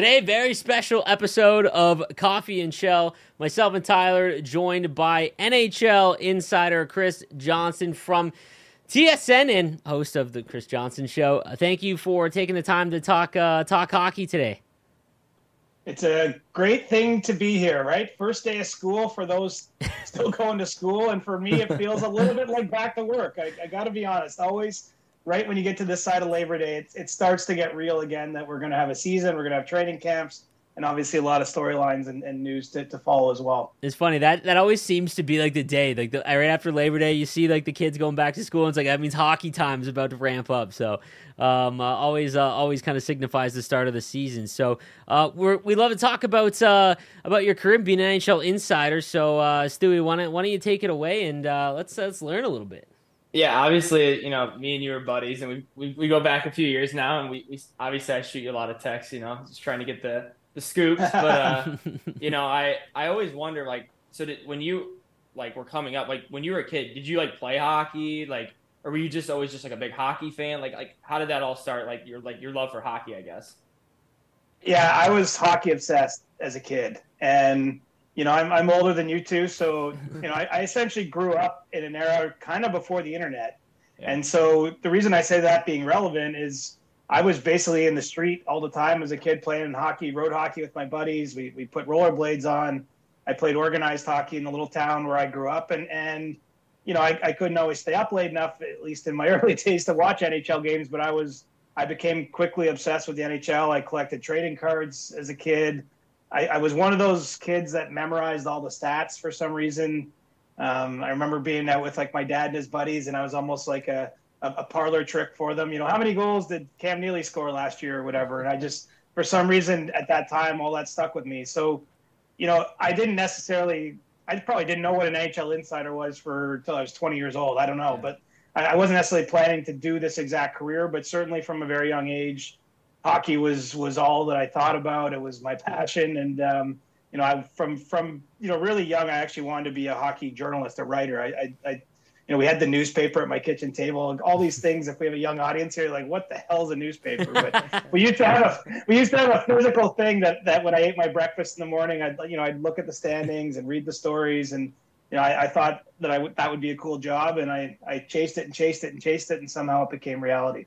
Today, very special episode of Coffee and Shell. Myself and Tyler joined by NHL insider Chris Johnston from TSN and host of the Chris Johnston Show. Thank you for taking the time to talk uh, talk hockey today. It's a great thing to be here, right? First day of school for those still going to school, and for me, it feels a little bit like back to work. I, I got to be honest. Always right when you get to this side of Labor Day, it, it starts to get real again that we're going to have a season, we're going to have training camps, and obviously a lot of storylines and, and, news to, to follow as well. It's funny that that always seems to be like the day, like the, right after Labor Day, you see like the kids going back to school, and it's like that means hockey time is about to ramp up. So um, uh, always uh, always kind of signifies the start of the season. So uh, we love to talk about uh, about your career being an NHL insider. So uh, Stewie, why don't, why don't you take it away and uh, let's let's learn a little bit yeah, obviously, you know, me and you are buddies, and we, we, we go back a few years now, and we, we obviously I shoot you a lot of texts, you know, just trying to get the the scoops. But uh, you know, I I always wonder, like, so did, when you like were coming up, like when you were a kid, did you like play hockey, like, or were you just always just like a big hockey fan? Like, like how did that all start? Like your like your love for hockey, I guess. Yeah, I was hockey obsessed as a kid, and you know, I'm, I'm older than you two, so you know, I, I essentially grew up in an era kind of before the internet, yeah. and so the reason I say that being relevant is I was basically in the street all the time as a kid playing hockey, road hockey with my buddies. We we put rollerblades on. I played organized hockey in the little town where I grew up, and and you know, I, I couldn't always stay up late enough, at least in my early days, to watch NHL games. But I was I became quickly obsessed with the NHL. I collected trading cards as a kid. I, I, was one of those kids that memorized all the stats for some reason. Um, I remember being out with like my dad and his buddies, and I was almost like a, a, a parlor trick for them. You know, how many goals did Cam Neely score last year or whatever? And I just, for some reason, at that time, all that stuck with me. So, you know, I didn't necessarily, I probably didn't know what an NHL insider was for until I was 20 years old. I don't know, but I, I wasn't necessarily planning to do this exact career, but certainly from a very young age hockey was was all that I thought about. It was my passion, and um, you know, I from from you know really young, I actually wanted to be a hockey journalist, a writer. I, I, I you know, we had the newspaper at my kitchen table, all these things. If we have a young audience here, like, what the hell is a newspaper? But we used to have a we used to have a physical thing that that when I ate my breakfast in the morning, I'd you know I'd look at the standings and read the stories, and you know I, I thought that I would that would be a cool job, and I I chased it and chased it and chased it, and somehow it became reality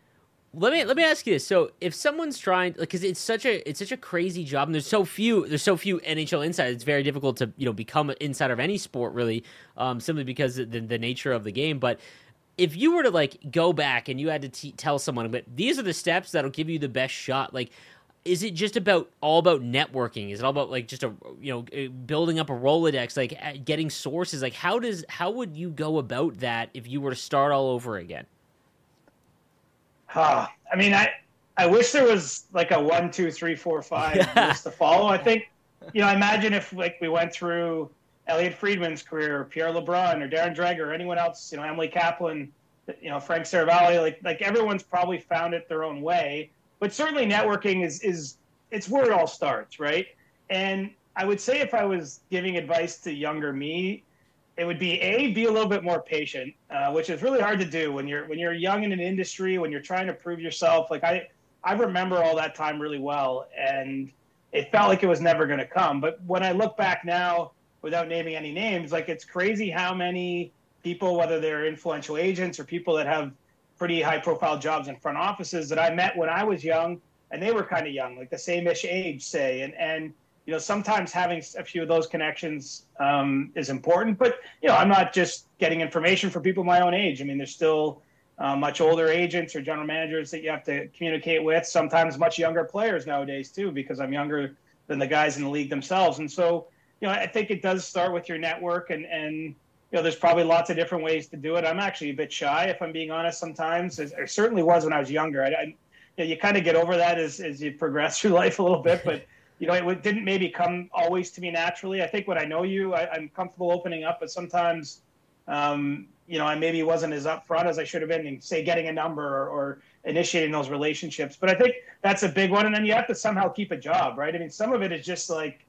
let me let me ask you this. So, if someone's trying, like, because it's such a it's such a crazy job, and there's so few there's so few NHL insiders. It's very difficult to you know become an insider of any sport, really, um, simply because the the nature of the game. But if you were to like go back and you had to t- tell someone, but these are the steps that'll give you the best shot, like. Is it just about all about networking? Is it all about like just a you know uh, building up a Rolodex, like getting sources? Like how does how would you go about that if you were to start all over again? Huh. I mean, I I wish there was like a one, two, three, four, five list to follow. I think, you know, imagine if like we went through Elliot Friedman's career, or Pierre LeBrun, or Darren Dreger, or anyone else, you know, Emily Kaplan, you know, Frank Seravalli, like like everyone's probably found it their own way. But certainly, networking is is it's where it all starts, right? And I would say if I was giving advice to younger me, it would be a be a little bit more patient, uh, which is really hard to do when you're when you're young in an industry when you're trying to prove yourself. Like I I remember all that time really well, and it felt like it was never going to come. But when I look back now, without naming any names, like it's crazy how many people, whether they're influential agents or people that have pretty high profile jobs in front offices that I met when I was young, and they were kind of young, like the same ish age, say, and and you know, sometimes having a few of those connections um, is important. But you know, I'm not just getting information for people my own age. I mean, there's still uh, much older agents or general managers that you have to communicate with. Sometimes much younger players nowadays too, because I'm younger than the guys in the league themselves. And so, you know, I think it does start with your network, and and you know, there's probably lots of different ways to do it. I'm actually a bit shy, if I'm being honest. Sometimes, I certainly was when I was younger. I, I you, know, you kind of get over that as as you progress through life a little bit, but you know, it didn't maybe come always to me naturally. I think when I know you, I, am comfortable opening up, but sometimes, um, you know, I maybe wasn't as upfront as I should have been in, say, getting a number or, or, initiating those relationships. But I think that's a big one. And then you have to somehow keep a job, right? I mean, some of it is just like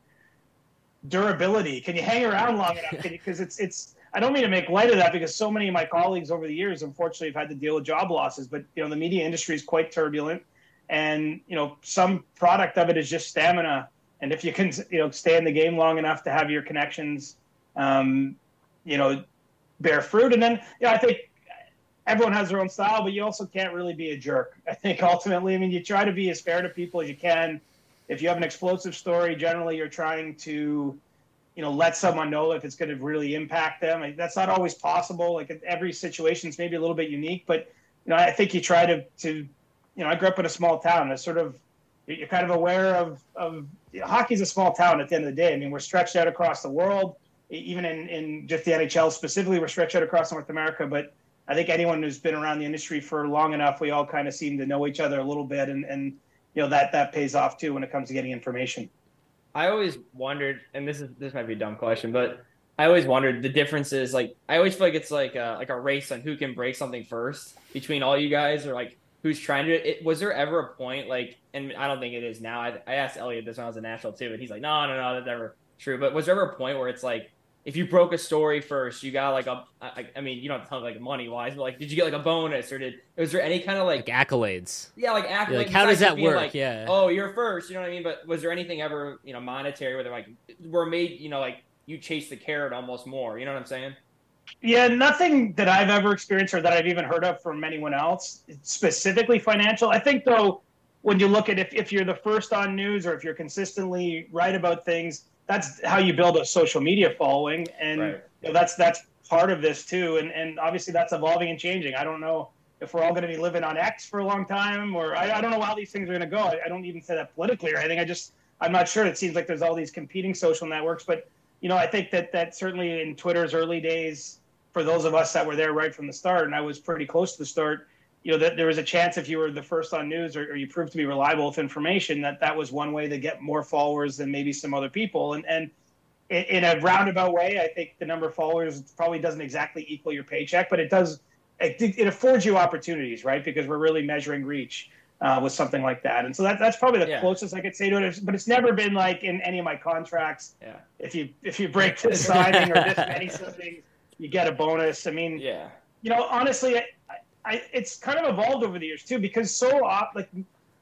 durability. Can you hang around long enough? Because it's, it's, I don't mean to make light of that because so many of my colleagues over the years, unfortunately, have had to deal with job losses. But, you know, the media industry is quite turbulent and you know some product of it is just stamina. And if you can, you know, stay in the game long enough to have your connections, um, you know, bear fruit. And then, yeah, I think everyone has their own style, but you also can't really be a jerk. I think ultimately, I mean, you try to be as fair to people as you can. If you have an explosive story, generally you're trying to, you know, let someone know if it's going to really impact them. That's not always possible. Like every situation is maybe a little bit unique, but you know, I think you try to to, you know, I grew up in a small town. It's sort of you're kind of aware of of you know, hockey's a small town at the end of the day. I mean, we're stretched out across the world. Even in, in just the NHL specifically, we're stretched out across North America. But I think anyone who's been around the industry for long enough, we all kind of seem to know each other a little bit, and, and you know that that pays off too when it comes to getting information. I always wondered, and this is this might be a dumb question, but I always wondered the differences. Like I always feel like it's like a, like a race on who can break something first between all you guys, or like who's trying to. It, was there ever a point like, and I don't think it is now. I, I asked Elliot this when I was a national too, and he's like, no, no, no, that's never true. But was there ever a point where it's like, if you broke a story first, you got like a. I, I mean, you don't have to tell like money wise, but like, did you get like a bonus or did was there any kind of like, like accolades? Yeah, like accolades. Like, how does that work? Like, yeah. Oh, you're first. You know what I mean? But was there anything ever you know monetary where they're like were made you know like you chase the carrot almost more? You know what I'm saying? Yeah, nothing that I've ever experienced or that I've even heard of from anyone else, specifically financial. I think though, when you look at if, if you're the first on news or if you're consistently right about things, that's how you build a social media following, and right. you know, that's that's part of this too. And and obviously that's evolving and changing. I don't know if we're all going to be living on X for a long time, or I, I don't know how these things are going to go. I, I don't even say that politically or anything. I just I'm not sure. It seems like there's all these competing social networks, but you know, I think that that certainly in Twitter's early days, for those of us that were there right from the start, and I was pretty close to the start, you know, that there was a chance if you were the first on news or, or, you proved to be reliable with information, that that was one way to get more followers than maybe some other people. And and in, a roundabout way, I think the number of followers probably doesn't exactly equal your paycheck, but it does. It, it affords you opportunities, right? Because we're really measuring reach uh, with something like that. And so that, that's probably the yeah. closest I could say to it. But it's never been like in any of my contracts. Yeah. If you if you break this signing or this many siblings, you get a bonus. I mean, yeah. You know, honestly, I, I, it's kind of evolved over the years too because so like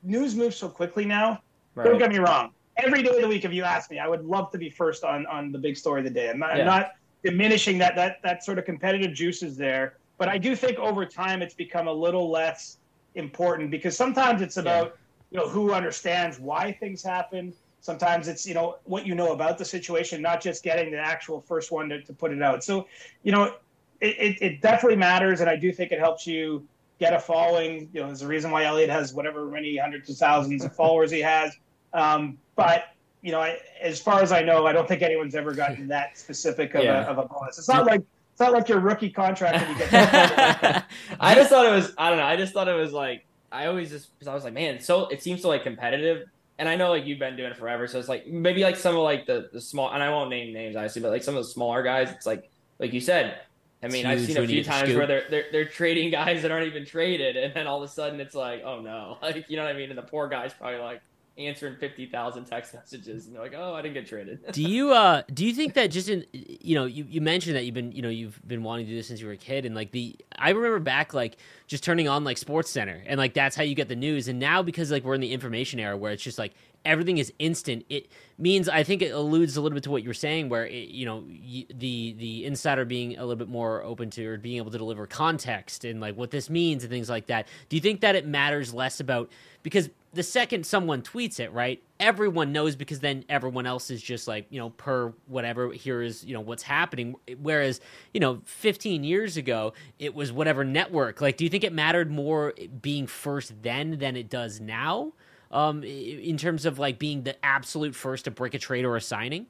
news moves so quickly now. Right. Don't get me wrong. Every day of the week, if you ask me, I would love to be first on on the big story of the day. I'm not, yeah. I'm not diminishing that that that sort of competitive juice is there, but I do think over time it's become a little less important because sometimes it's about yeah. you know who understands why things happen. Sometimes it's you know what you know about the situation, not just getting the actual first one to, to put it out. So you know it, it, it definitely matters, and I do think it helps you get a following. You know, there's a reason why Elliot has whatever many hundreds of thousands of followers he has. Um, but you know, I, as far as I know, I don't think anyone's ever gotten that specific of, yeah. a, of a bonus. It's not like it's not like your rookie contract when you get. I just thought it was. I don't know. I just thought it was like I always just because I was like, man, so it seems so like competitive, and I know like you've been doing it forever, so it's like maybe like some of like the the small, and I won't name names obviously, but like some of the smaller guys, it's like like you said. I mean, I've seen a few times where they're, they're they're trading guys that aren't even traded, and then all of a sudden it's like, oh no, like you know what I mean? And the poor guy's probably like, answering 50,000 text messages and they're like, "Oh, I didn't get traded." do you uh do you think that just in you know, you, you mentioned that you've been, you know, you've been wanting to do this since you were a kid and like the I remember back like just turning on like Sports Center and like that's how you get the news and now because like we're in the information era where it's just like everything is instant it means i think it alludes a little bit to what you were saying where it, you know the the insider being a little bit more open to or being able to deliver context and like what this means and things like that do you think that it matters less about because the second someone tweets it, right, everyone knows because then everyone else is just like, you know, per whatever, here is, you know, what's happening. Whereas, you know, 15 years ago, it was whatever network. Like, do you think it mattered more being first then than it does now? Um, in terms of like being the absolute first to break a trade or a signing?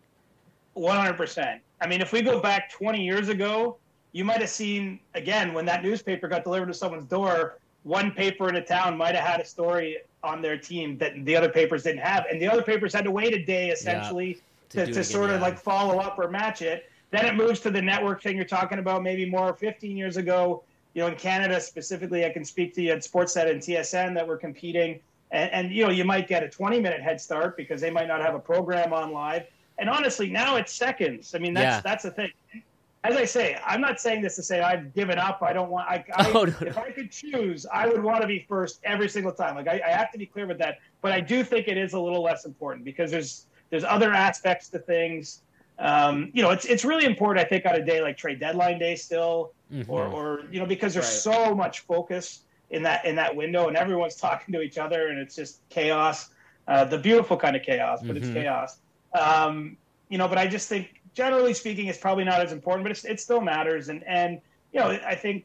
100%. I mean, if we go back 20 years ago, you might have seen, again, when that newspaper got delivered to someone's door, one paper in a town might have had a story on their team that the other papers didn't have, and the other papers had to wait a day essentially yeah, to, to, to sort of like follow up or match it. Then it moves to the network thing you're talking about, maybe more 15 years ago. You know, in Canada specifically, I can speak to you at Sportsnet and TSN that were competing, and, and you know, you might get a 20 minute head start because they might not have a program on live. And honestly, now it's seconds. I mean, that's yeah. that's the thing as I say, I'm not saying this to say I've given up. I don't want. I, I oh, no, no. if I could choose, I would want to be first every single time. Like I, I, have to be clear with that. But I do think it is a little less important because there's there's other aspects to things. Um, you know, it's it's really important. I think on a day like trade deadline day, still, mm-hmm. or or you know, because there's right. so much focus in that in that window, and everyone's talking to each other, and it's just chaos. Uh, the beautiful kind of chaos, but mm-hmm. it's chaos. Um, you know, but I just think generally speaking, it's probably not as important, but it still matters. And and you know, I think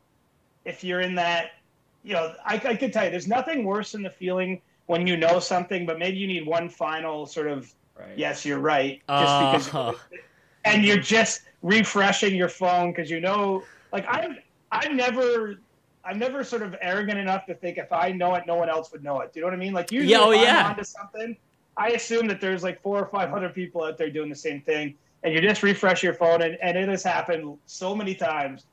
if you're in that, you know, I, I could tell you, there's nothing worse than the feeling when you know something, but maybe you need one final sort of right. yes, you're right, just uh, because, and you're just refreshing your phone because you know, like I'm, I'm never. I'm never sort of arrogant enough to think if I know it, no one else would know it. Do you know what I mean? Like usually, yeah, oh, if I'm yeah. onto something, I assume that there's like four or five other people out there doing the same thing and you just refresh your phone, and, and it has happened so many times.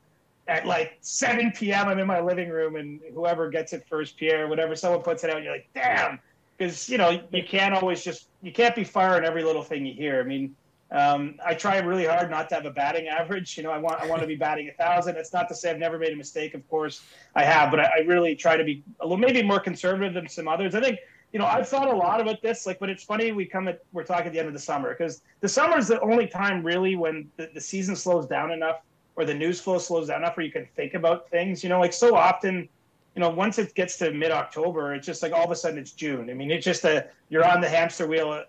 At like 7 p.m., I'm in my living room, and whoever gets it first, Pierre, whatever, someone puts it out, you're like, damn, because you know you can't always just you can't be firing every little thing you hear. I mean, um, I try really hard not to have a batting average. You know, I want I want to be batting a thousand. It's not to say I've never made a mistake. Of course, I have, but I, I really try to be a little maybe more conservative than some others. I think you know, I've thought a lot about this. Like, but it's funny we come at we're talking at the end of the summer because the summer is the only time really when the, the season slows down enough or the news flow slows down enough where you can think about things. You know, like so often, you know, once it gets to mid October, it's just like all of a sudden it's June. I mean, it's just a you're on the hamster wheel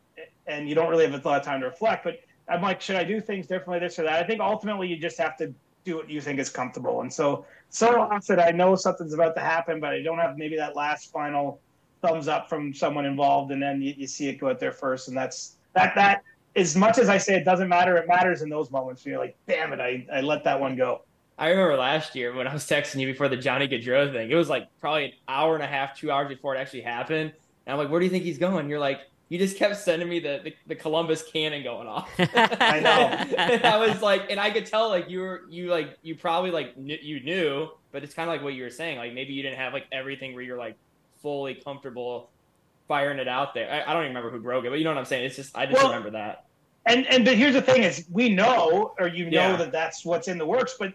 and you don't really have a lot of time to reflect. But I'm like, should I do things differently, this or that? I think ultimately you just have to do what you think is comfortable. And so, so often I know something's about to happen, but I don't have maybe that last final thumbs up from someone involved, and then you, you see it go out there first, and that's that that as much as I say it doesn't matter, it matters in those moments. You're like, damn it, I, I let that one go. I remember last year when I was texting you before the Johnny Gaudreau thing. It was like probably an hour and a half, two hours before it actually happened. And I'm like, where do you think he's going? You're like, you just kept sending me the, the, the Columbus cannon going off. I know. and I was like, and I could tell like you were you like you probably like kn- you knew, but it's kind of like what you were saying. Like maybe you didn't have like everything where you're like fully comfortable firing it out there. I, I, don't even remember who broke it, but you know what I'm saying. It's just I just well, remember that. And and but here's the thing: is we know or you know yeah. that that's what's in the works, but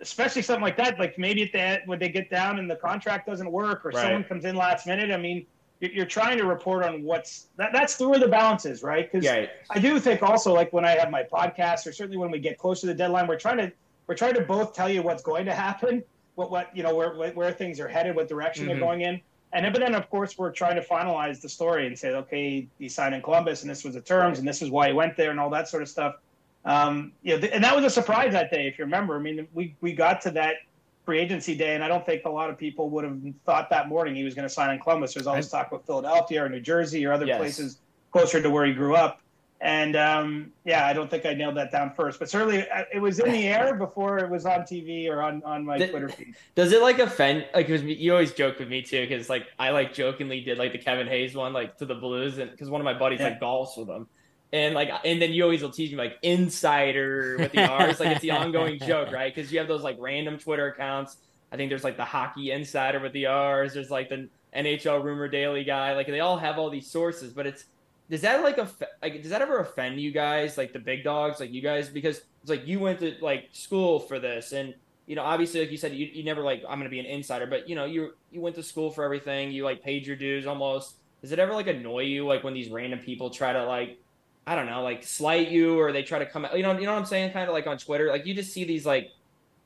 especially something like that, like maybe at the end when they get down and the contract doesn't work, or right. someone comes in last minute. I mean, you're trying to report on what's that, that's where the balance is, right? Because yeah. I do think also like when I have my podcast, or certainly when we get close to the deadline, we're trying to we're trying to both tell you what's going to happen, what what you know where where things are headed, what direction mm-hmm. they're going in and then, but then of course we're trying to finalize the story and say, okay, he signed in Columbus, and this was the terms, and this is why he went there, and all that sort of stuff. Um, you know, and that was a surprise that day, if you remember. I mean, we we got to that free agency day, and I don't think a lot of people would have thought that morning he was going to sign in Columbus. There's always talk about Philadelphia or New Jersey or other yes. places closer to where he grew up. And um, yeah, I don't think I nailed that down first, but certainly uh, it was in the air before it was on TV or on, on my Twitter feed. Does it like offend? Like, cause you always joke with me too, because like I like jokingly did like the Kevin Hayes one, like to the Blues, and because one of my buddies yeah. like golfs with him, and like, and then you always will tease me like insider with the R's, like it's the ongoing joke, right? Because you have those like random Twitter accounts. I think there's like the hockey insider with the R's. There's like the NHL rumor daily guy. Like they all have all these sources, but it's does that like like does that ever offend you guys like the big dogs like you guys because it's like you went to like school for this and you know obviously like you said you, you never like i'm gonna be an insider but you know you you went to school for everything you like paid your dues almost does it ever like annoy you like when these random people try to like i don't know like slight you or they try to come you know you know what i'm saying kind of like on twitter like you just see these like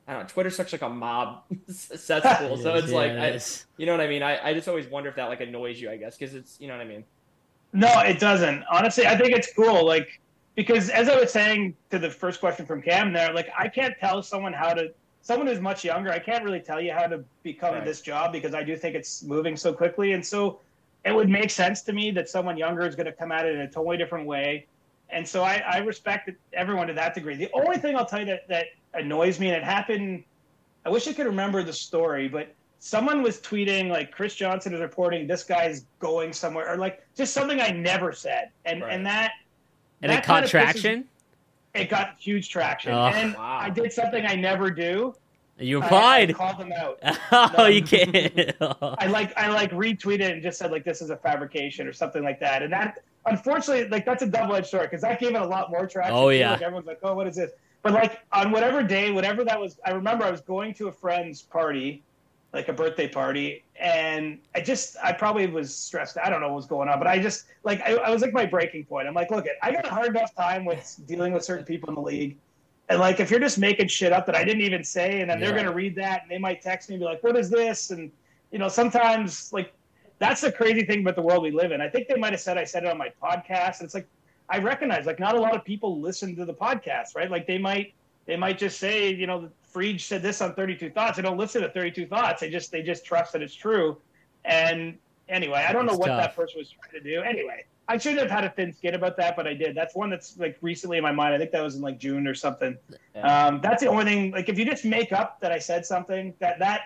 I don't know. Twitter's such like a mob cesspool, so it's yeah, like, it I, you know what I mean. I, I just always wonder if that like annoys you. I guess because it's you know what I mean. No, it doesn't. Honestly, I think it's cool. Like because as I was saying to the first question from Cam there, like I can't tell someone how to someone who's much younger, I can't really tell you how to become right. this job because I do think it's moving so quickly. And so it would make sense to me that someone younger is going to come at it in a totally different way. And so I, I respect everyone to that degree. The only thing I'll tell you that, that annoys me, and it happened, I wish I could remember the story, but someone was tweeting like Chris Johnston is reporting this guy's going somewhere or like just something I never said, and right. and that and that it caught traction. it got huge traction, oh, and wow. I did something I never do. You applied. I, I called them out. oh, um, you can't. I like I like retweeted and just said like this is a fabrication or something like that, and that unfortunately like that's a double edged sword because that gave it a lot more traction. Oh yeah. Like, everyone's like, oh, what is this? But like on whatever day, whatever that was, I remember I was going to a friend's party, like a birthday party, and I just I probably was stressed. I don't know what was going on, but I just like I, I was like my breaking point. I'm like, look, I got a hard enough time with dealing with certain people in the league. And like, if you're just making shit up that I didn't even say, and then yeah. they're going to read that and they might text me and be like, what is this? And, you know, sometimes like that's the crazy thing about the world we live in. I think they might have said I said it on my podcast. It's like, I recognize like not a lot of people listen to the podcast, right? Like they might, they might just say, you know, Frege said this on 32 Thoughts. They don't listen to 32 Thoughts. They just, they just trust that it's true. And anyway, I don't know what tough. that person was trying to do. Anyway, I shouldn't have had a thin skin about that, but I did. That's one that's like recently in my mind. I think that was in like June or something. Yeah. Um, that's the only thing. Like if you just make up that I said something, that that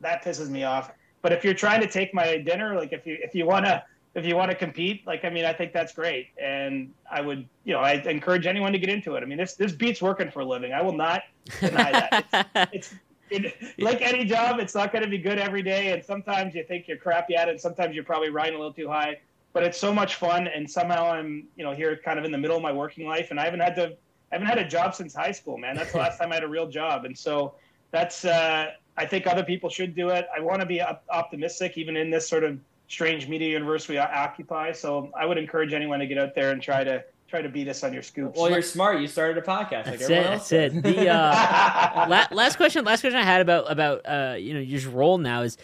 that pisses me off. But if you're trying to take my dinner, like if you if you wanna if you want to compete, like I mean, I think that's great, and I would you know I encourage anyone to get into it. I mean, this this beats working for a living. I will not deny that. It's, it's it, like any job, it's not going to be good every day, and sometimes you think you're crappy at it, sometimes you're probably riding a little too high but it's so much fun. And somehow I'm, you know, here kind of in the middle of my working life, and I haven't had to, I haven't had a job since high school, man. That's the last time I had a real job, and so that's, uh, I think other people should do it. I want to be optimistic, even in this sort of strange media universe we occupy. So I would encourage anyone to get out there and try to try to beat us on your scoops. Well, you're smart. You started a podcast. Like that's it. That's it. The uh, la- last question. Last question I had about about uh, you know your role now is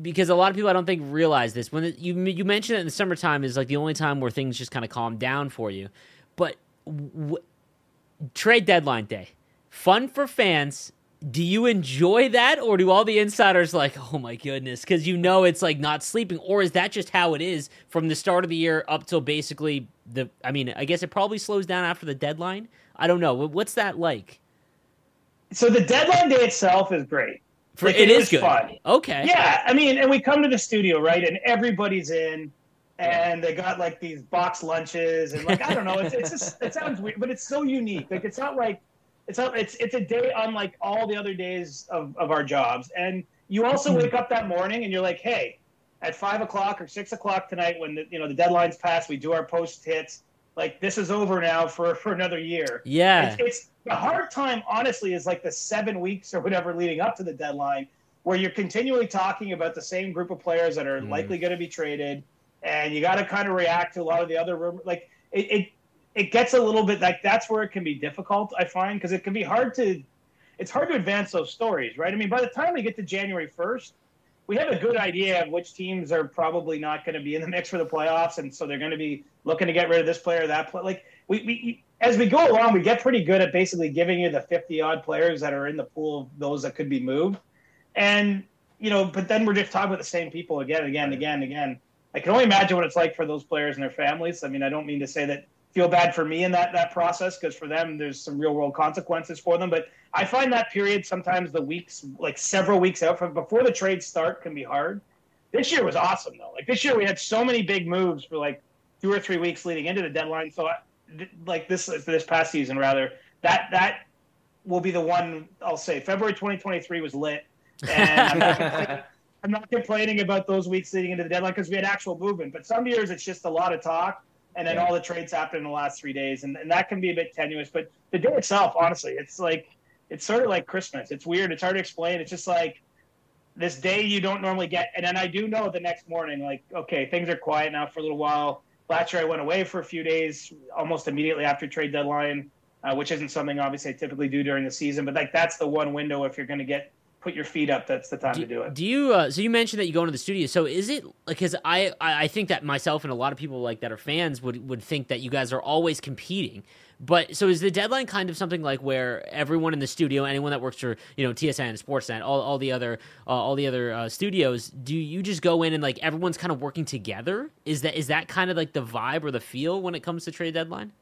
because a lot of people I don't think realize this. When it, you you mentioned it in the summertime is like the only time where things just kind of calm down for you. But w- trade deadline day, fun for fans. Do you enjoy that, or do all the insiders like, oh my goodness, because you know it's like not sleeping, or is that just how it is from the start of the year up till basically the? I mean, I guess it probably slows down after the deadline. I don't know. What's that like? So the deadline day itself is great for, like, it, it is good. Fun. Okay. Yeah, I mean, and we come to the studio, right, and everybody's in, and they got like these box lunches, and like I don't know, it's, it's just it sounds weird, but it's so unique. Like it's not like it's not it's it's a day unlike all the other days of of our jobs, and you also mm-hmm. wake up that morning and you're like, hey, at five o'clock or six o'clock tonight, when the you know the deadline's passed, we do our post hits. Like this is over now for for another year. Yeah, it's, it's the hard time, honestly, is like the seven weeks or whatever leading up to the deadline, where you're continually talking about the same group of players that are mm. likely going to be traded, and you got to kind of react to a lot of the other rumors. Like it, it, it gets a little bit like that's where it can be difficult. I find because it can be hard to, it's hard to advance those stories, right? I mean, by the time we get to January first, we have a good idea of which teams are probably not going to be in the mix for the playoffs, and so they're going to be looking to get rid of this player, that player. Like we, we as we go along, we get pretty good at basically giving you the 50 odd players that are in the pool of those that could be moved. And, you know, but then we're just talking about the same people again and again and again and again. I can only imagine what it's like for those players and their families. I mean, I don't mean to say that feel bad for me in that, that process because for them, there's some real world consequences for them. But I find that period sometimes the weeks, like several weeks out from before the trades start, can be hard. This year was awesome though. Like this year, we had so many big moves for like two or three weeks leading into the deadline. So like this this past season rather that that will be the one I'll say February 2023 was lit, and I'm not, I'm not complaining about those weeks leading into the deadline because we had actual movement. But some years it's just a lot of talk, and then yeah. all the trades happen in the last three days, and, and that can be a bit tenuous. But the day itself, honestly, it's like it's sort of like Christmas. It's weird. It's hard to explain. It's just like this day you don't normally get, and then I do know the next morning, like okay, things are quiet now for a little while Last year, I went away for a few days almost immediately after trade deadline, uh, which isn't something obviously I typically do during the season. But like that's the one window if you're going to get put your feet up, that's the time do, to do it. Do you? Uh, so you mentioned that you go into the studio. So is it because I I think that myself and a lot of people like that are fans would would think that you guys are always competing. But so is the deadline kind of something like where everyone in the studio, anyone that works for you know TSN, and Sportsnet, all, all the other uh, all the other uh, studios, do you just go in and like everyone's kind of working together? Is that is that kind of like the vibe or the feel when it comes to trade deadline?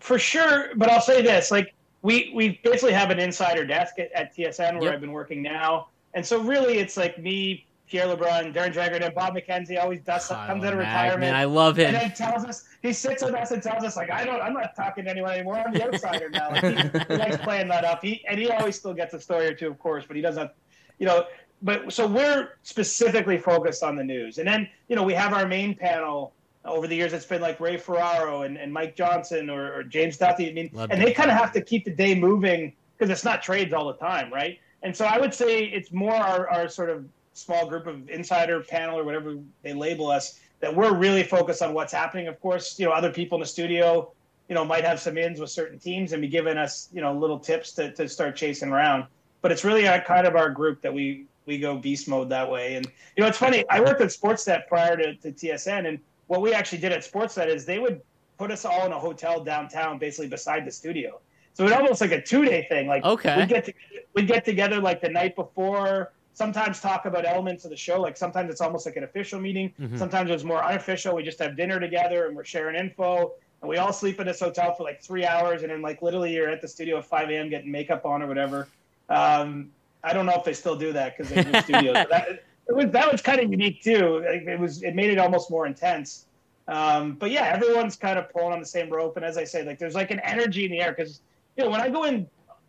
For sure, but I'll say this: like we we basically have an insider desk at, at TSN where yep. I've been working now, and so really it's like me, Pierre LeBrun, Darren Dreger, and Bob McKenzie always does Kyle comes out of retirement. Man, I love him. And then tells us he sits with us and tells us like I don't I'm not talking to anyone anymore. I'm the outsider now. Like, he, he likes playing that up. He and he always still gets a story or two, of course, but he doesn't. You know, but so we're specifically focused on the news, and then you know we have our main panel over the years, it's been like Ray Ferraro and, and Mike Johnson or, or James Duthie. I mean, Love and they kind of have to keep the day moving because it's not trades all the time, right? And so I would say it's more our, our sort of small group of insider panel or whatever they label us that we're really focused on what's happening. Of course, you know, other people in the studio, you know, might have some ins with certain teams and be giving us, you know, little tips to, to start chasing around. But it's really our, kind of our group that we we go beast mode that way. And you know, it's funny. I worked at Sportsnet prior to, to TSN, and what we actually did at Sportsnet is they would put us all in a hotel downtown, basically beside the studio. So it's almost like a two day thing. Like Okay. we'd get to, we'd get together like the night before. Sometimes talk about elements of the show. Like sometimes it's almost like an official meeting. Mhm. Sometimes it was more unofficial. We just have dinner together and we're sharing info. And we all sleep in this hotel for like three hours, and then like literally you're at the studio at 5 a.m. getting makeup on or whatever. Um, I don't know if they still do that because they moved studios. That, it was that was kind of unique too. It was it made it almost more intense. Um, but yeah, everyone's kind of pulling on the same rope, and as I say, like there's like an energy in the air because you know when I go in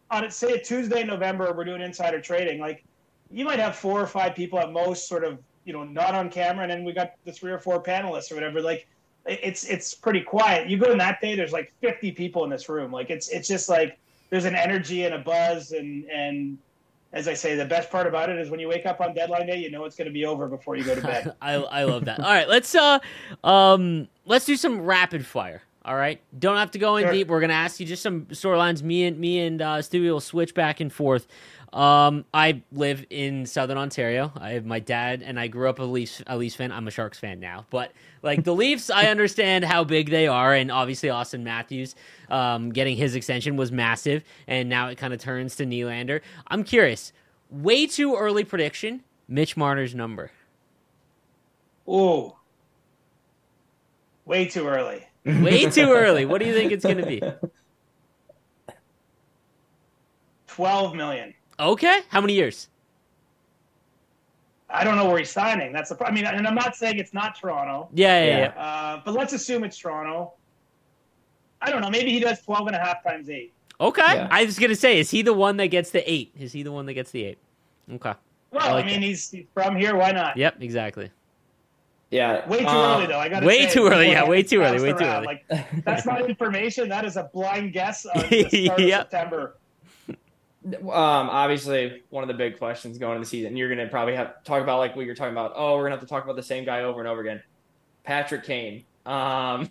on it, say a Tuesday in November, we're doing insider trading. Like you might have four or five people at most, sort of you know not on camera, and then we got the three or four panelists or whatever. Like it's it's pretty quiet. You go in that day, there's like 50 people in this room. Like it's it's just like there's an energy and a buzz, and and as I say, the best part about it is when you wake up on deadline day, you know it's going to be over before you go to bed. I I love that. All right, let's uh um let's do some rapid fire. All right, don't have to go in Sure. deep. We're gonna ask you just some storylines. Me and me and uh, Stewie will switch back and forth. Um, I live in Southern Ontario. I have my dad, and I grew up a Leafs a Leafs fan. I'm a Sharks fan now, but like the Leafs, I understand how big they are, and obviously Auston Matthews um, getting his extension was massive, and now it kind of turns to Nylander. I'm curious. Way too early prediction. Mitch Marner's number. Ooh, way too early. Way too early. What do you think it's going to be? 12 million. Okay. How many years? I don't know where he's signing. That's the. problem. I mean, and I'm not saying it's not Toronto, Yeah, yeah, Yeah. yeah. uh, but let's assume it's Toronto. I don't know. Maybe he does 12 and a half times eight. Okay. Yeah. I was going to say, is he the one that gets the eight? Is he the one that gets the eight? Okay. Well, I, like mean, that. he's, he's from here. Why not? Yep, exactly. Yeah. Way too um, early, though. I got way too early, yeah, way too early, way too early. Like that's not information. That is a blind guess on the start Yep. of September. Um, obviously, one of the big questions going into the season, you're going to probably have to talk about like what you're talking about. Oh, we're going to have to talk about the same guy over and over again. Patrick Kane. Um,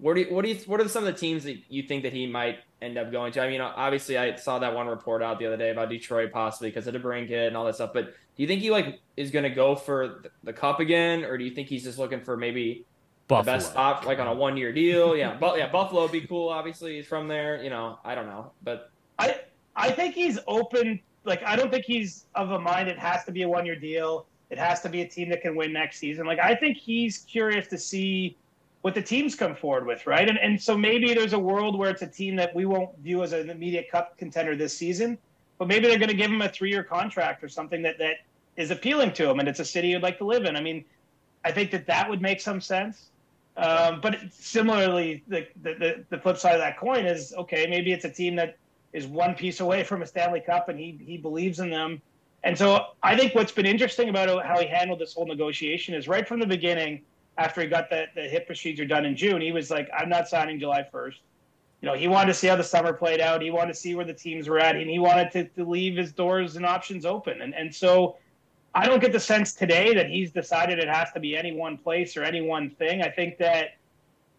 what do you, what do you, what are some of the teams that you think that he might end up going to? I mean, obviously, I saw that one report out the other day about Detroit possibly because of DeBrincat and all that stuff. But do you think he like is going to go for the- the cup again, or do you think he's just looking for maybe Buffalo. the best op, like on a one year deal? Yeah, but yeah, Buffalo would be cool. Obviously, he's from there. You know, I don't know, but I I think he's open. Like I don't think he's of a mind. It has to be a one year deal. It has to be a team that can win next season. Like I think he's curious to see what the teams come forward with, right? And and so maybe there's a world where it's a team that we won't view as an immediate cup contender this season, but maybe they're going to give him a three year contract or something that that is appealing to him, and it's a city you'd like to live in. I mean, I think that that would make some sense. Um, but similarly, the, the the the flip side of that coin is okay. Maybe it's a team that is one piece away from a Stanley Cup, and he he believes in them. And so I think what's been interesting about how he handled this whole negotiation is right from the beginning, after he got the, the hip procedure done in June, he was like, I'm not signing July 1st. You know, he wanted to see how the summer played out. He wanted to see where the teams were at, and he wanted to, to leave his doors and options open. And and so I don't get the sense today that he's decided it has to be any one place or any one thing. I think that,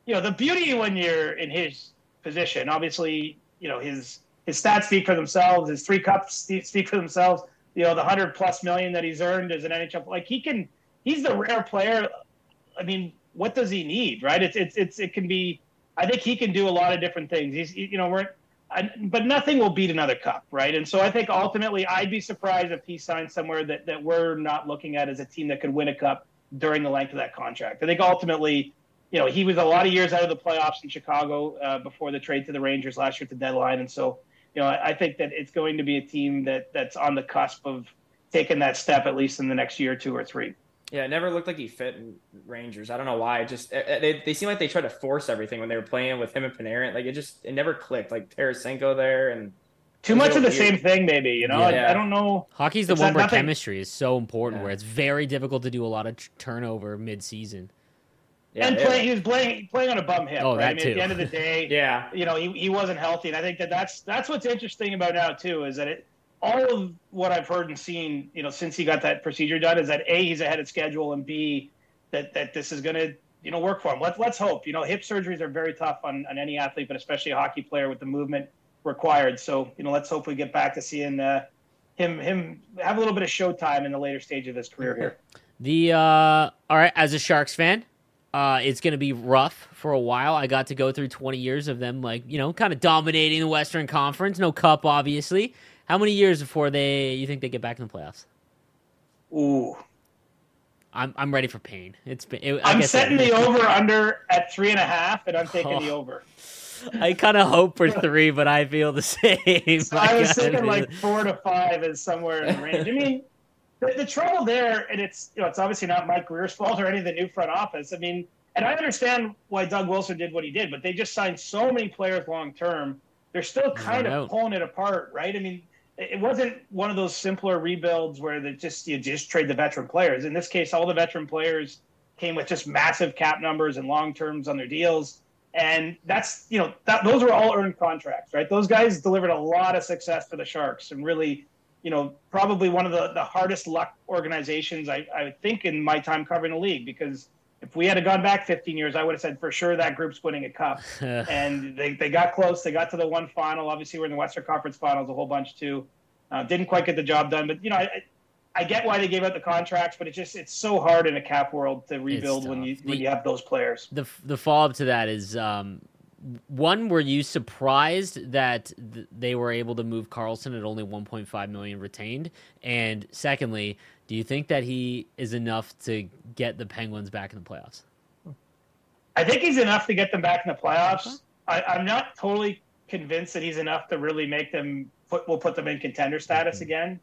you know, the beauty when you're in his position, obviously, you know, his his stats speak for themselves. His three cups speak for themselves. You know, the hundred plus million that he's earned as an NHL, like he can, he's the rare player. I mean, what does he need, right? It's it's it's it can be. I think he can do a lot of different things. He's you know we're, I, but nothing will beat another cup, right? And so I think ultimately I'd be surprised if he signed somewhere that that we're not looking at as a team that could win a cup during the length of that contract. I think ultimately, you know, he was a lot of years out of the playoffs in Chicago uh, before the trade to the Rangers last year at the deadline, and so you know I, I think that it's going to be a team that that's on the cusp of taking that step at least in the next year, two or three. Yeah, it never looked like he fit in Rangers. I don't know why. It just eh, they, they seem like they tried to force everything when they were playing with him and Panarin. Like it just it never clicked. Like Tarasenko there and Too much of the real same thing, maybe. You know, Yeah. I, I don't know. Hockey's the It's one where nothing- chemistry is so important, Yeah. where it's very difficult to do a lot of t- turnover mid-season. Yeah, and play, he was playing playing on a bum hip. Oh, right? that I mean, too. at the end of the day, yeah, you know, he, he wasn't healthy, and I think that that's that's what's interesting about now too is that it all of what I've heard and seen, you know, since he got that procedure done is that a he's ahead of schedule, and b that that this is going to you know work for him. Let's let's hope. You know, hip surgeries are very tough on on any athlete, but especially a hockey player with the movement required. So you know, let's hope we get back to seeing uh, him him have a little bit of showtime in the later stage of his career here. The uh, all right, as a Sharks fan, uh, it's going to be rough for a while. I got to go through 20 years of them, like, you know, kind of dominating the Western Conference. No cup, obviously. How many years before they you think they get back in the playoffs? Ooh. I'm I'm ready for pain. It's been. It, I'm setting the over under at three and a half, and I'm taking oh. the over. I kind of hope for three, but I feel the same. So I was thinking like four to five is somewhere in the range. I mean, the, the, trouble there, and it's you know, it's obviously not Mike Grier's fault or any of the new front office. I mean, and I understand why Doug Wilson did what he did, but they just signed so many players long term. They're still kind of pulling it apart, right? I mean, it wasn't one of those simpler rebuilds where they just you just trade the veteran players. In this case, all the veteran players came with just massive cap numbers and long terms on their deals, and that's you know that those were all earned contracts, right? Those guys delivered a lot of success for the Sharks and really you know, probably one of the, the hardest luck organizations I, I think in my time covering the league because if we had gone back 15 years, I would have said for sure that group's winning a cup. and they, they got close. They got to the one final. Obviously, we're in the Western Conference Finals a whole bunch too. Uh, didn't quite get the job done, but you know, I, I get why they gave out the contracts, but it's just it's so hard in a cap world to rebuild when you when you have those players. The the follow up to that is um, one were you surprised that th- they were able to move Karlsson at only 1.5 million retained? And secondly do you think that he is enough to get the penguins back in the playoffs? I think he's enough to get them back in the playoffs. I, am not totally convinced that he's enough to really make them put will put them in contender status mm-hmm. again.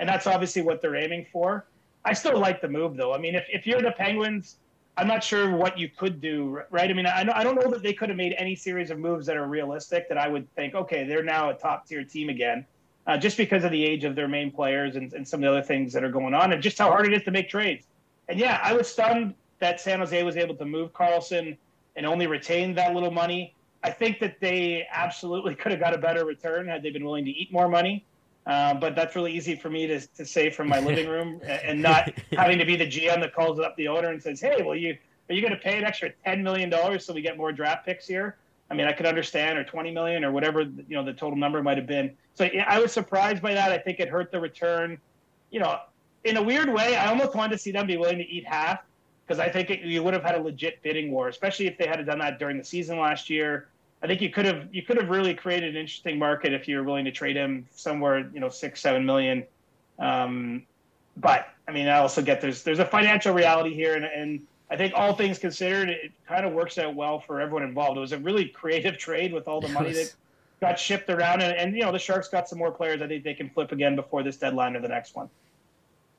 And that's obviously what they're aiming for. I still like the move though. I mean if, if you're the penguins I'm not sure what you could do, right? I mean, I, I don't know that they could have made any series of moves that are realistic that I would think, okay, they're now a top tier team again, uh, just because of the age of their main players and, and some of the other things that are going on and just how hard it is to make trades. And yeah, I was stunned that San Jose was able to move Karlsson and only retain that little money. I think that they absolutely could have got a better return had they been willing to eat more money. Uh, but that's really easy for me to, to say from my living room and not having to be the GM that calls up the owner and says, "Hey, well, you are you going to pay an extra ten million dollars so we get more draft picks here?" I mean, I could understand, or twenty million, or whatever you know the total number might have been. So yeah, I was surprised by that. I think it hurt the return. You know, in a weird way, I almost wanted to see them be willing to eat half because I think it, you would have had a legit bidding war, especially if they had done that during the season last year. I think you could have you could have really created an interesting market if you were willing to trade him somewhere, you know, six, seven million. Um, but I mean, I also get there's there's a financial reality here, and, and I think all things considered, it kind of works out well for everyone involved. It was a really creative trade with all the money that got shipped around, and, and you know the Sharks got some more players. I think they can flip again before this deadline or the next one.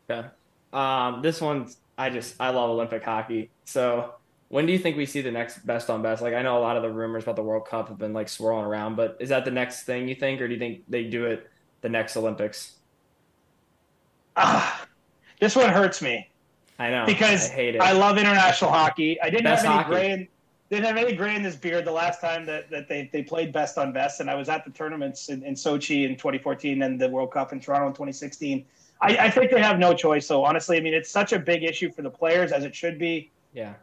Yeah, um, this one I just I love Olympic hockey, so when do you think we see the next best on best? Like I know a lot of the rumors about the World Cup have been like swirling around, but is that the next thing you think, or do you think they do it the next Olympics? Ah, this one hurts me. I know because I, hate it. I love international hockey. I didn't best have any hockey. gray in, didn't have any gray in this beard the last time that, that they, they played best on best, and I was at the tournaments in, in Sochi in 2014 and the World Cup in Toronto in 2016. I, I think they have no choice. So honestly, I mean, it's such a big issue for the players as it should be yeah.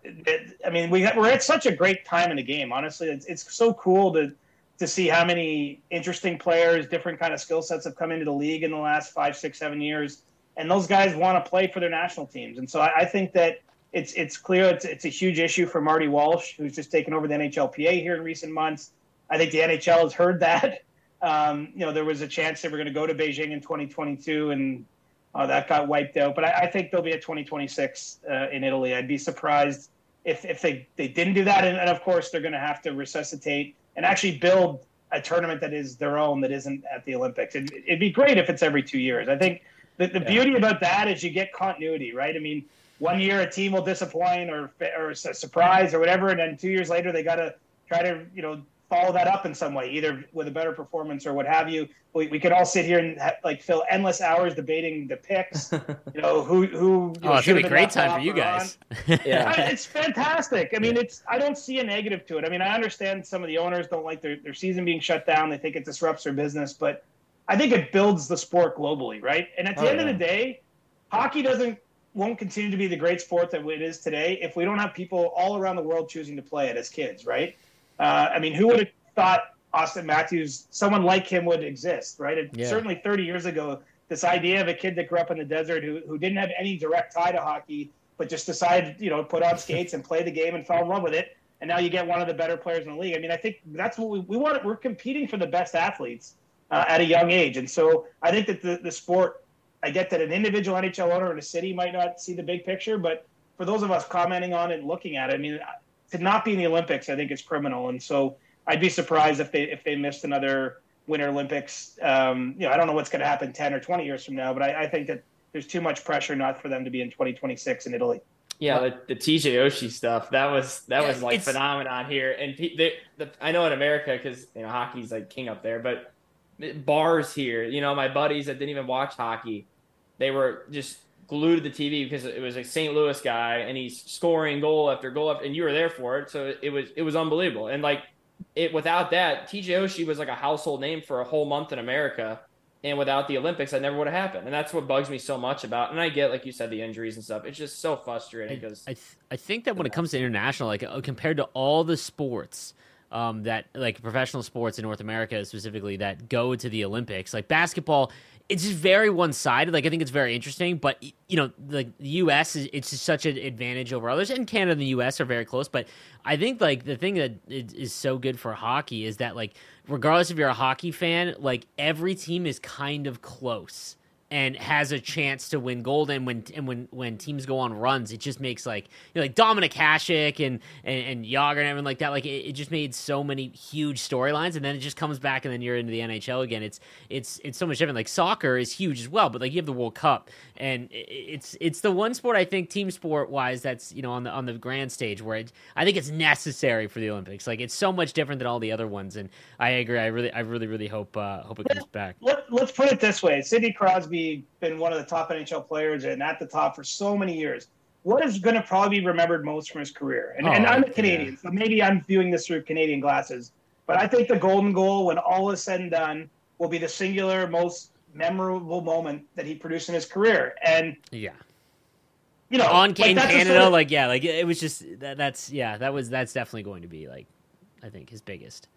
I mean, we we're at such a great time in the game. Honestly, it's it's so cool to to see how many interesting players, different kind of skill sets have come into the league in the last five, six, seven years, and those guys want to play for their national teams. And so I, I think that it's it's clear it's it's a huge issue for Marty Walsh, who's just taken over the NHLPA here in recent months. I think the NHL has heard that. Um, you know, there was a chance they were going to go to Beijing in 2022, and uh, that got wiped out. But I, I, think there'll be a 2026 uh, in Italy. I'd be surprised if, if they, they didn't do that. And, and of course, they're going to have to resuscitate and actually build a tournament that is their own that isn't at the Olympics. It'd, it'd be great if it's every two years. I think the, the yeah. beauty about that is you get continuity, right? I mean, one year a team will disappoint or or a surprise or whatever, and then two years later they got to try to you know follow that up in some way, either with a better performance or what have you. We, we could all sit here and ha- like fill endless hours debating the picks. you know who who. You know, oh, it's gonna be a great time for you guys. Yeah. I- it's fantastic. I mean, it's I don't see a negative to it. I mean, I understand some of the owners don't like their, their season being shut down. They think it disrupts their business, but I think it builds the sport globally, right? And at the Oh, end yeah. of the day, hockey doesn't won't continue to be the great sport that it is today if we don't have people all around the world choosing to play it as kids, right? Uh, I mean, who would have thought Auston Matthews, someone like him, would exist, right? It, Yeah. Certainly, 30 years ago, this idea of a kid that grew up in the desert who, who didn't have any direct tie to hockey, but just decided, you know, put on skates and play the game and fell in love with it. And now you get one of the better players in the league. I mean, I think that's what we, we want. We're competing for the best athletes uh, at a young age. And so I think that the, the sport, I get that an individual NHL owner in a city might not see the big picture, but for those of us commenting on it and looking at it, I mean, to not be in the Olympics, I think is criminal. And so I'd be surprised if they if they missed another Winter Olympics. Um, you know, I don't know what's going to happen ten or twenty years from now, but I, I think that there's too much pressure not for them to be in 2026 in Italy. Yeah, the, the TJ Oshie stuff that was that Yeah, was like phenomenon here, and pe- the, the, I know in America because you know hockey's like king up there, but bars here, you know, my buddies that didn't even watch hockey, they were just glued to the TV because it was a St. Louis guy and he's scoring goal after goal after, and you were there for it, so it was it was unbelievable, and like it without that, TJ Oshie was like a household name for a whole month in America. And without the Olympics, that never would have happened. And that's what bugs me so much about. And I get, like you said, the injuries and stuff. It's just so frustrating because I, th- I think that when it comes to international, like uh, compared to all the sports um, that like professional sports in North America specifically that go to the Olympics, like basketball, it's just very one sided. Like I think it's very interesting, but you know, like the U.S. is it's just such an advantage over others, and Canada and the U.S. are very close. But I think like the thing that is so good for hockey is that like regardless if you're a hockey fan, like every team is kind of close and has a chance to win gold. And when and when when teams go on runs, it just makes like you know, like Dominik Hasek and and, and Jagr and everything like that. Like it, it just made so many huge storylines, and then it just comes back, and then you're into the NHL again. It's it's it's so much different. Like soccer is huge as well, but like you have the World Cup, and it's it's the one sport I think team sport wise that's you know on the on the grand stage where it, I think it's necessary for the Olympics. Like it's so much different than all the other ones, and I agree. I really I really really hope uh, hope it comes back. Let, let's put it this way: Sidney Crosby been one of the top NHL players and at the top for so many years. What is going to probably be remembered most from his career? And, and Oh, I'm a yeah. Canadian, so maybe I'm viewing this through Canadian glasses. But I think the golden goal, when all is said and done, will be the singular most memorable moment that he produced in his career. And Yeah. you know, on like, in Canada, sort of- like yeah, like it was just that, that's yeah, that was that's definitely going to be like I think his biggest.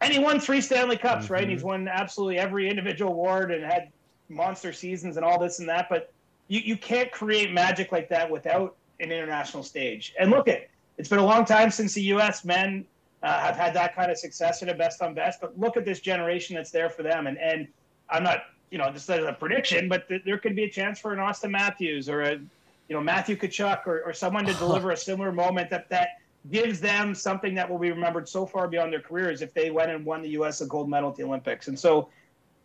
and he won three Stanley Cups, right? Mhm. He's won absolutely every individual award and had monster seasons and all this and that. But you, you can't create magic like that without an international stage. And look at it's been a long time since the U.S. men uh, have had that kind of success in a best on best. But look at this generation that's there for them. And and I'm not you know just as a prediction, but th- there could be a chance for an Auston Matthews or a you know Matthew Tkachuk or, or someone to deliver a similar moment that that gives them something that will be remembered so far beyond their careers if they went and won the U.S. a gold medal at the Olympics. And so,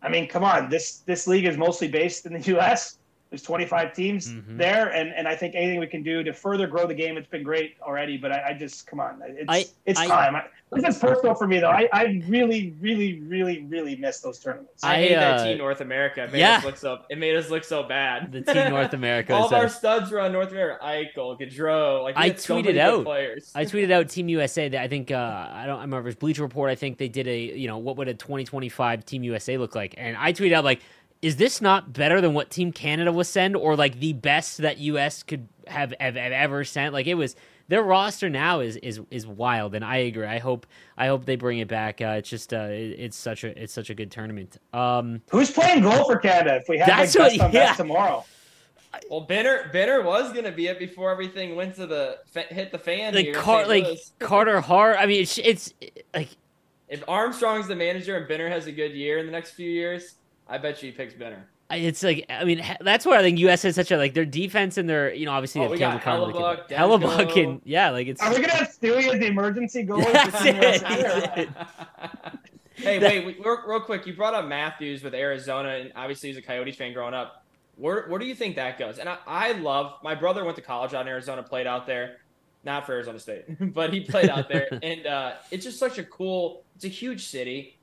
I mean, come on, this this league is mostly based in the U.S. There's 25 teams Mhm. there, and, and I think anything we can do to further grow the game, it's been great already. But I, I just come on, it's I- it's I- time. I, this is personal for me though. I, I really, really, really, really miss those tournaments. I, I, hate that uh, Team North America. It made yeah. us look so. It made us look so bad. The Team North America. All of our studs were on North America. Eichel, Gaudreau. Like I had so tweeted out. players. I tweeted out Team USA that I think uh, I don't I remember it was Bleacher Report. I think they did a you know what would a 2025 Team USA look like, and I tweeted out like, is this not better than what Team Canada was send, or like the best that US could have have, have ever sent? Like it was their roster now is is is wild, and I agree. I hope I hope they bring it back. Uh, it's just uh, it, it's such a it's such a good tournament. Um, Who's playing goal for Canada if we have That's like what- best on yeah. best tomorrow? well, Benner Benner was gonna be it before everything went to the fa- hit the fan like here. Car- like Carter Hart. I mean, it's it's like if Armstrong's the manager and Benner has a good year in the next few years, I bet you he picks Benner. It's like I mean that's where I think U.S. has such a like their defense and their you know obviously Oh, they we have Cameron got Carter, Hellebuyck, they can- and yeah like it's Are we gonna have Stewie as the emergency goalie? That's for Team it. USA? hey, wait, wait, real, real quick. You brought up Matthews with Arizona, and obviously he's a Coyotes fan growing up. Where where do you think that goes? And I, I love my brother went to college out in Arizona, played out there. not for Arizona State, but he played out there, and uh, it's just such a cool. It's a huge city.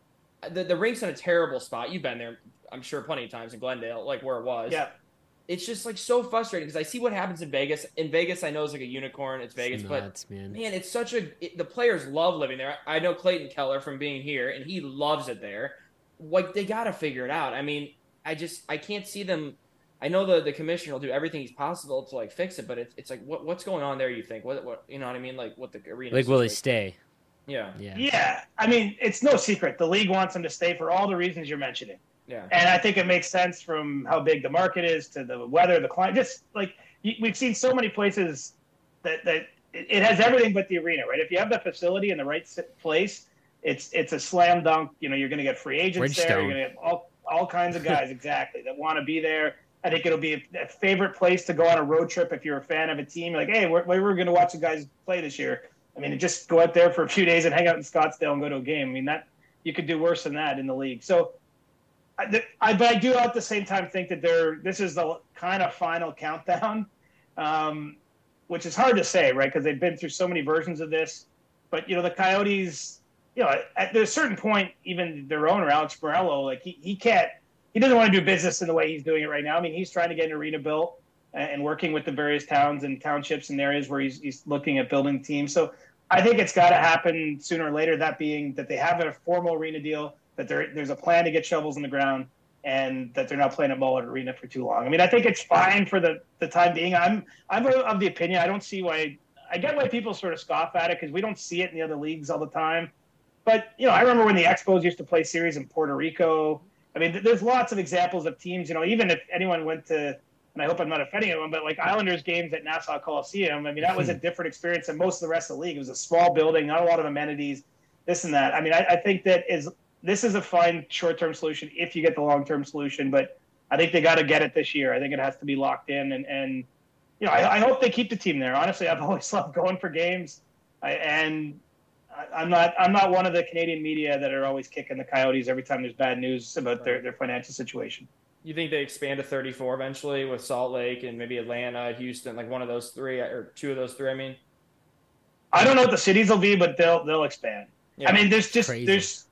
The the rink's in a terrible spot. You've been there, I'm sure, plenty of times in Glendale, like where it was. Yeah. It's just like so frustrating because I see what happens in Vegas. In Vegas, I know it's like a unicorn. It's Vegas, It's but man. man, it's such a. It, the players love living there. I know Clayton Keller from being here, and he loves it there. Like they got to figure it out. I mean, I just I can't see them. I know the the commissioner will do everything he's possible to like fix it, but it's it's like what what's going on there? You think what what you know what I mean? Like what the arena? Like, will they stay? Yeah, Yeah. Yeah, I mean, it's no secret. The league wants him to stay for all the reasons you're mentioning. yeah, And I think it makes sense from how big the market is to the weather, the climate. Just like we've seen so many places that that it it has everything but the arena, right? If you have the facility in the right place, it's it's a slam dunk. You know, you're going to get free agents there. You're going to get all all kinds of guys exactly that want to be there. I think it'll be a, a favorite place to go on a road trip if you're a fan of a team. Like, hey, we're, we're going to watch the guys play this year. I mean, just go out there for a few days and hang out in Scottsdale and go to a game. I mean, that you could do worse than that in the league. So I, I, but I do at the same time think that they're this is the kind of final countdown, um, which is hard to say, right? Because they've been through so many versions of this. But you know, the Coyotes, you know, at a certain point, even their owner Alex Meruelo, like he, he can't, he doesn't want to do business in the way he's doing it right now. I mean, he's trying to get an arena built and working with the various towns and townships and areas where he's, he's looking at building teams. So I think it's got to happen sooner or later. That being that they have a formal arena deal, that there, there's a plan to get shovels in the ground, and that they're not playing at Mullet Arena for too long. I mean, I think it's fine for the, the time being. I'm I'm of the opinion I don't see why. I get why people sort of scoff at it because we don't see it in the other leagues all the time. But you know, I remember when the Expos used to play series in Puerto Rico. I mean, th- there's lots of examples of teams. You know, even if anyone went to and I hope I'm not offending anyone, but like Islanders games at Nassau Coliseum, I mean, that was a different experience than most of the rest of the league. It was a small building, not a lot of amenities, this and that. I mean, I, I think that is this is a fine short-term solution if you get the long-term solution, but I think they got to get it this year. I think it has to be locked in, and and you know, I, I hope they keep the team there. Honestly, I've always loved going for games, I, and I- I'm not I'm not one of the Canadian media that are always kicking the Coyotes every time there's bad news about their, their financial situation. You think they expand to 34 eventually with Salt Lake and maybe Atlanta, Houston, like one of those three or two of those three? I mean, I don't know what the cities will be, but they'll they'll expand. yeah. I mean, there's just Crazy. there's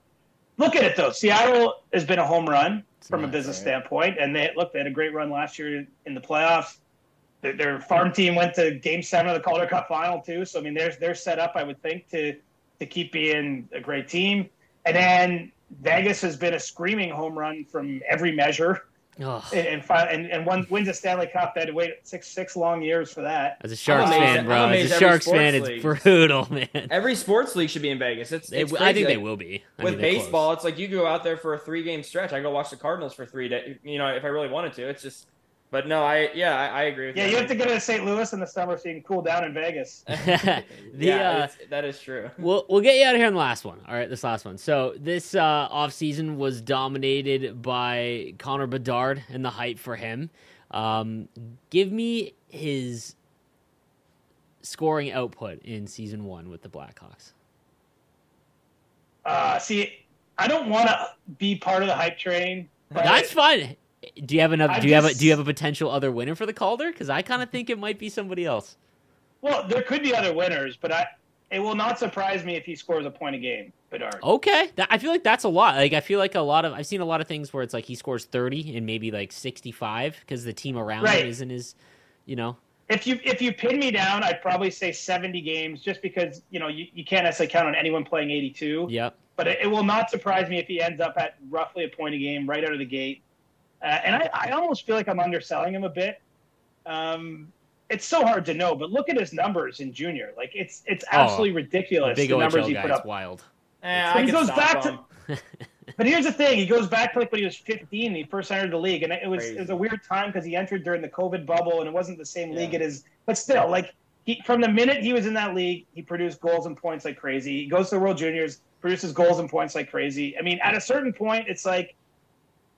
look at it though. Seattle has been a home run It's from a business right? standpoint, and they look they had a great run last year in the playoffs. Their, their farm team went to Game Seven of the Calder Cup final too. So I mean, they're they're set up, I would think, to to keep being a great team. And then Vegas has been a screaming home run from every measure, Ugh. and and, and, and one wins a Stanley Cup. They had to wait six six long years for that. As a Sharks amazed- fan, bro. As a Sharks fan, sports it's brutal, man. every sports league should be in Vegas. It's, They- it's I crazy, think they will be. I with mean, they're close. baseball, it's like you go out there for a three game stretch. I go watch the Cardinals for three days. You know, if I really wanted to, it's just. But no, I yeah, I, I agree with Yeah, you. Yeah, you have to go to St. Louis in the summer so you can cool down in Vegas. the yeah, uh, that is true. we'll we'll get you out of here on the last one. All right, this last one. So this uh, off season was dominated by Connor Bedard and the hype for him. Um, give me his scoring output in season one with the Blackhawks. Uh, see, I don't want to be part of the hype train. But That's fine. Do you have another? I Do you have a Do you have a potential other winner for the Calder? Because I kind of think it might be somebody else. well, there could be other winners, but I it will not surprise me if he scores a point a game. Bedard. Okay, that, I feel like that's a lot. Like I feel like a lot of I've seen a lot of things where it's like he scores thirty and maybe like sixty five because the team around Right. him isn't as, you know. If you if you pin me down, I'd probably say seventy games, just because you know you, you can't necessarily count on anyone playing eighty two. Yep. But it, it will not surprise me if he ends up at roughly a point a game right out of the gate. Uh, and I, I almost feel like I'm underselling him a bit. Um, it's so hard to know, but look at his numbers in junior. Like it's it's Oh, absolutely ridiculous Big the numbers OHL he guy. put It's up. wild. Eh, But he goes stop back to- But here's the thing: he goes back to like when he was 15, he first entered the league, and it was Crazy. it was a weird time because he entered during the COVID bubble, and it wasn't the same league it is. But still, like he from the minute he was in that league, he produced goals and points like crazy. He goes to the World Juniors, produces goals and points like crazy. I mean, at a certain point, it's like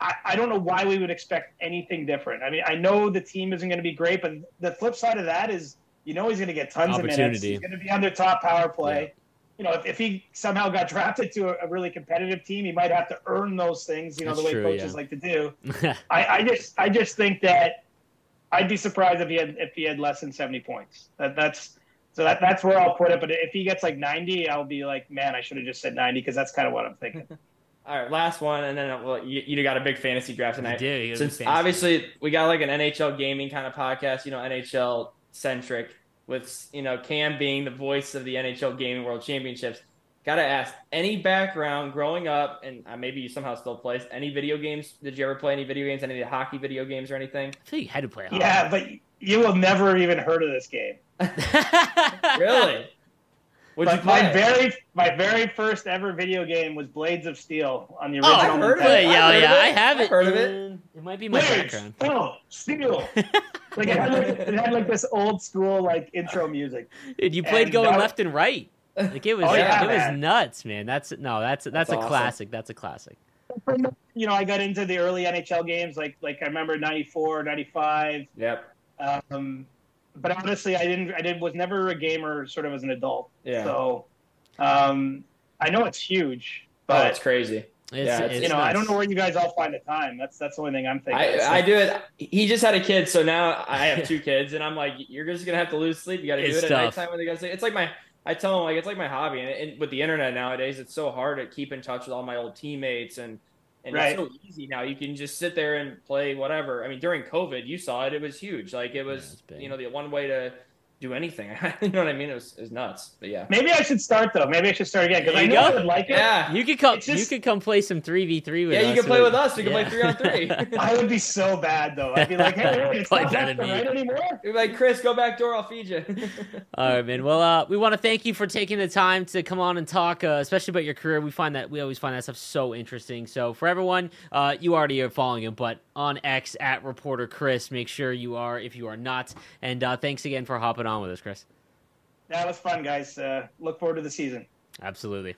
I, I don't know why we would expect anything different. I mean, I know the team isn't going to be great, but the flip side of that is you know he's going to get tons of minutes. Opportunity. He's going to be on their top power play you know, if, if he somehow got drafted to a, a really competitive team, he might have to earn those things, you know, That's the way true, coaches yeah. like to do. I, I just I just think that I'd be surprised if he had if he had less than seventy points. That that's So that that's where I'll put it. But if he gets like 90, I'll be like, man, I should have just said 90 because that's kind of what I'm thinking. All right, last one, and then well, you, you got a big fantasy draft You tonight. do, you Since big fantasy. obviously we got like an NHL gaming kind of podcast, you know, NHL centric, with you know Cam being the voice of the NHL Gaming World Championships. Got to ask, any background growing up, and uh, maybe you somehow still play any video games? Did you ever play any video games, any hockey video games or anything? I feel you had to play. hockey. yeah, but you will never even heard of this game. Really? Would you But my very my very first ever video game was Blades of Steel on the Oh, original. I've heard of it. yeah, I've heard yeah, of it. I have I've it. heard of it. It might be my Blades, background. oh, Steel. like it had, like, it had like this old school like intro music. Dude, you played And going that- left and right. Like it was, Oh, yeah, it was nuts, man. That's no, that's that's, That's a awesome. classic. That's a classic. You know, I got into the early NHL games like like I remember 94, 95. Yep. Um, but honestly, I didn't. I did was never a gamer, sort of as an adult. Yeah. So, um, I know it's huge, oh, but it's crazy. It's, Yeah, it's you know, I don't know where you guys all find the time. That's that's the only thing I'm thinking. It's I, I do it. He just had a kid, so now I have two kids, and I'm like, you're just gonna have to lose sleep. You got to do It's it at nighttime when they got sleep. It's like my. I tell him like it's like my hobby, and, and with the internet nowadays, it's so hard to keep in touch with all my old teammates, and and Right. it's so easy now. You can just sit there and play whatever. I mean, during COVID, you saw it; it was huge. Like it was, big. you know, the one way to do anything. you know what I mean? It was, it was nuts. But yeah, Maybe I should start though. Maybe I should start again because I you know go. I would like it. yeah, You could come. Just- you could come play some three v three with us. yeah. us. You could play with- with us. You can play three on three. I would be so bad though. I'd be like, hey, hey it's not better left me. right anymore. You're like Chris, go back door. I'll feed you. All right, man. Well, uh, we want to thank you for taking the time to come on and talk, uh, especially about your career. We find that we always find that stuff so interesting. So, for everyone, uh, you already are following him, but on X at reporter Chris, make sure you are if you are not. And uh, thanks again for hopping on with us, Chris. That was fun, guys. Uh, look forward to the season. Absolutely.